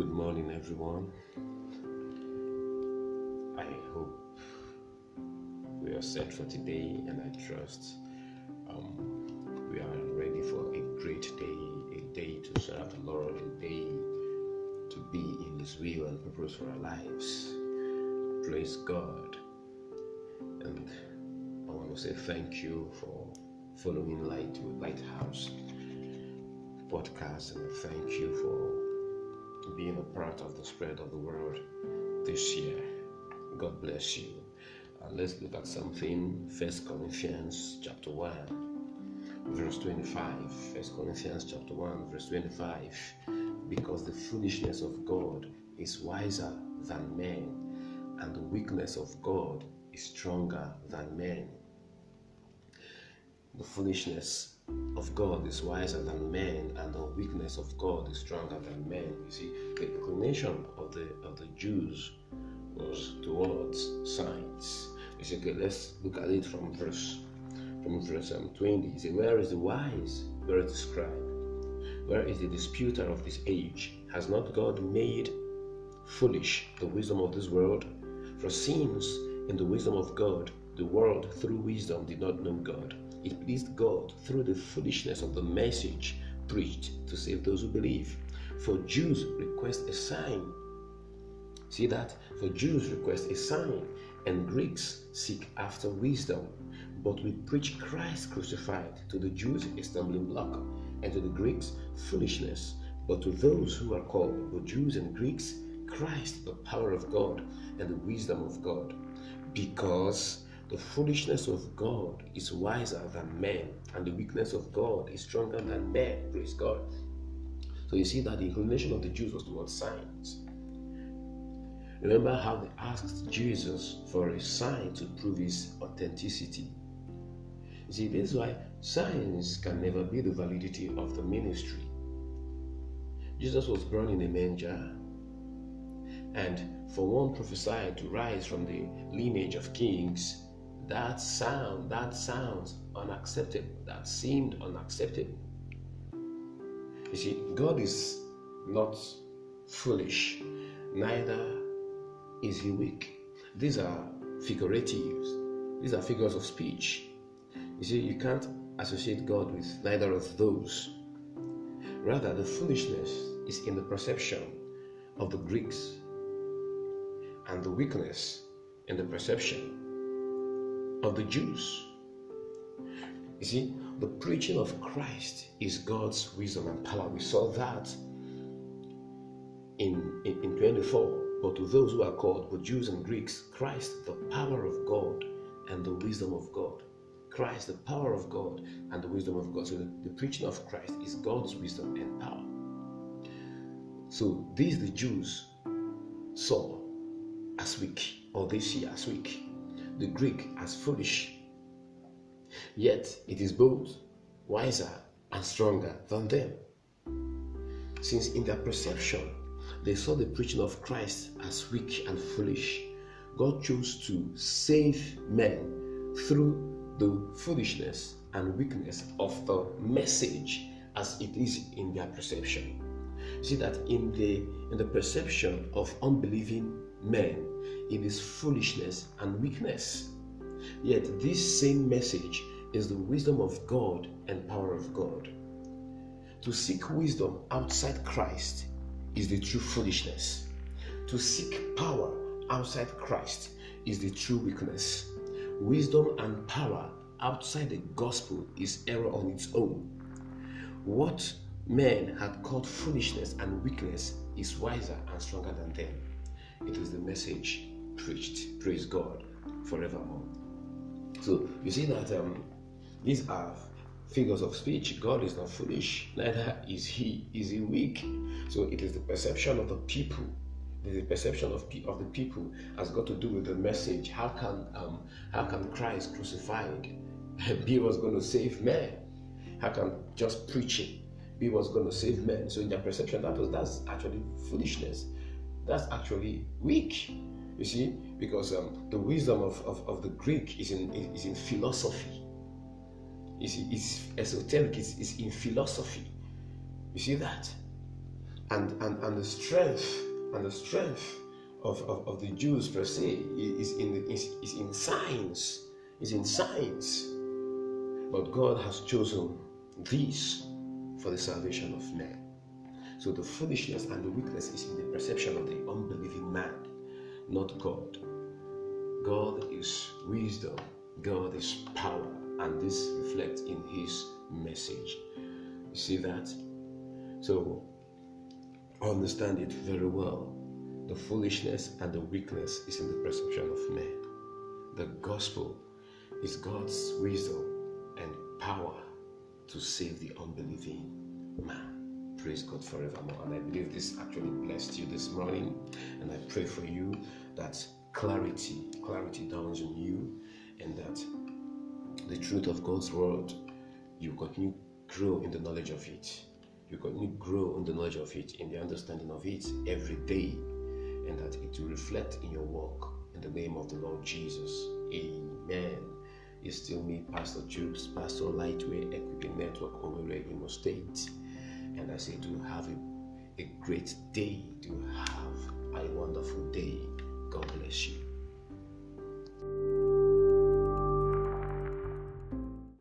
Good morning, everyone. I hope we are set for today, and I trust um, we are ready for a great day, a day to serve the Lord, a day to be in His will and purpose for our lives. Praise God. And I want to say thank you for following Light with Lighthouse podcast, and thank you for being a part of the spread of the word this year. God bless you. Uh, let's look at something. First Corinthians chapter 1, verse 25. First Corinthians chapter 1, verse 25. Because the foolishness of God is wiser than men, and the weakness of God is stronger than men. The foolishness of God is wiser than men, and the weakness of God is stronger than men. You see, the inclination of the of the Jews was towards science. You see, okay, let's look at it from verse from verse um, 20. He said, Where is the wise? Where is the scribe? Where is the disputer of this age? Has not God made foolish the wisdom of this world? For since in the wisdom of God, the world through wisdom did not know God it pleased God through the foolishness of the message preached to save those who believe. For Jews request a sign. See that? For Jews request a sign, and Greeks seek after wisdom. But we preach Christ crucified to the Jews a stumbling block, and to the Greeks foolishness. But to those who are called, the Jews and Greeks, Christ, the power of God and the wisdom of God. Because the foolishness of God is wiser than men, and the weakness of God is stronger than men. Praise God. So you see that the inclination of the Jews was towards signs. Remember how they asked Jesus for a sign to prove his authenticity. You see, this is why signs can never be the validity of the ministry. Jesus was born in a manger, and for one prophesied to rise from the lineage of kings that sound, that sounds unacceptable. That seemed unacceptable. You see, God is not foolish, neither is he weak. These are figuratives, these are figures of speech. You see, you can't associate God with neither of those. Rather, the foolishness is in the perception of the Greeks, and the weakness in the perception of the Jews. You see, the preaching of Christ is God's wisdom and power. We saw that in, in, in 24. But to those who are called, both Jews and Greeks, Christ, the power of God and the wisdom of God. Christ, the power of God and the wisdom of God. So the, the preaching of Christ is God's wisdom and power. So these the Jews saw as weak, or they see as weak the Greek as foolish. Yet it is both wiser and stronger than them. Since in their perception they saw the preaching of Christ as weak and foolish, God chose to save men through the foolishness and weakness of the message as it is in their perception. See that in the in the perception of unbelieving men, it is foolishness and weakness. Yet, this same message is the wisdom of God and power of God. To seek wisdom outside Christ is the true foolishness. To seek power outside Christ is the true weakness. Wisdom and power outside the gospel is error on its own. What men had called foolishness and weakness is wiser and stronger than them. It is the message preached. Praise God forevermore. So you see that um, these are figures of speech. God is not foolish, neither is he. Is he weak? So it is the perception of the people. The perception of, of the people has got to do with the message. How can um, how can Christ crucified be was going to save men? How can just preaching be was going to save men? So in their perception, that was that's actually foolishness. That's actually weak. You see, because um, the wisdom of, of, of, the Greek is in, is in philosophy. It's, it's esoteric, it's, it's in philosophy. You see that? and, and, and the strength and the strength of, of, of the Jews per se is in, is, is in science, is in signs. But God has chosen this for the salvation of men. So the foolishness and the weakness is in the perception of the unbelieving man, not God. God is wisdom, God is power, and this reflects in his message. You see that? So understand it very well. The foolishness and the weakness is in the perception of men. The gospel is God's wisdom and power to save the unbelieving man. Praise God forevermore. And I believe this actually blessed you this morning. And I pray for you that clarity, clarity dawns on you, and that the truth of God's word, you continue grow in the knowledge of it. You continue grow in the knowledge of it, in the understanding of it every day, and that it will reflect in your walk. In the name of the Lord Jesus. Amen. It's still me, Pastor Jukes, Pastor Lightway Equipping Network over Imo State. And I say to have a, a great day, to have a wonderful day. God bless you.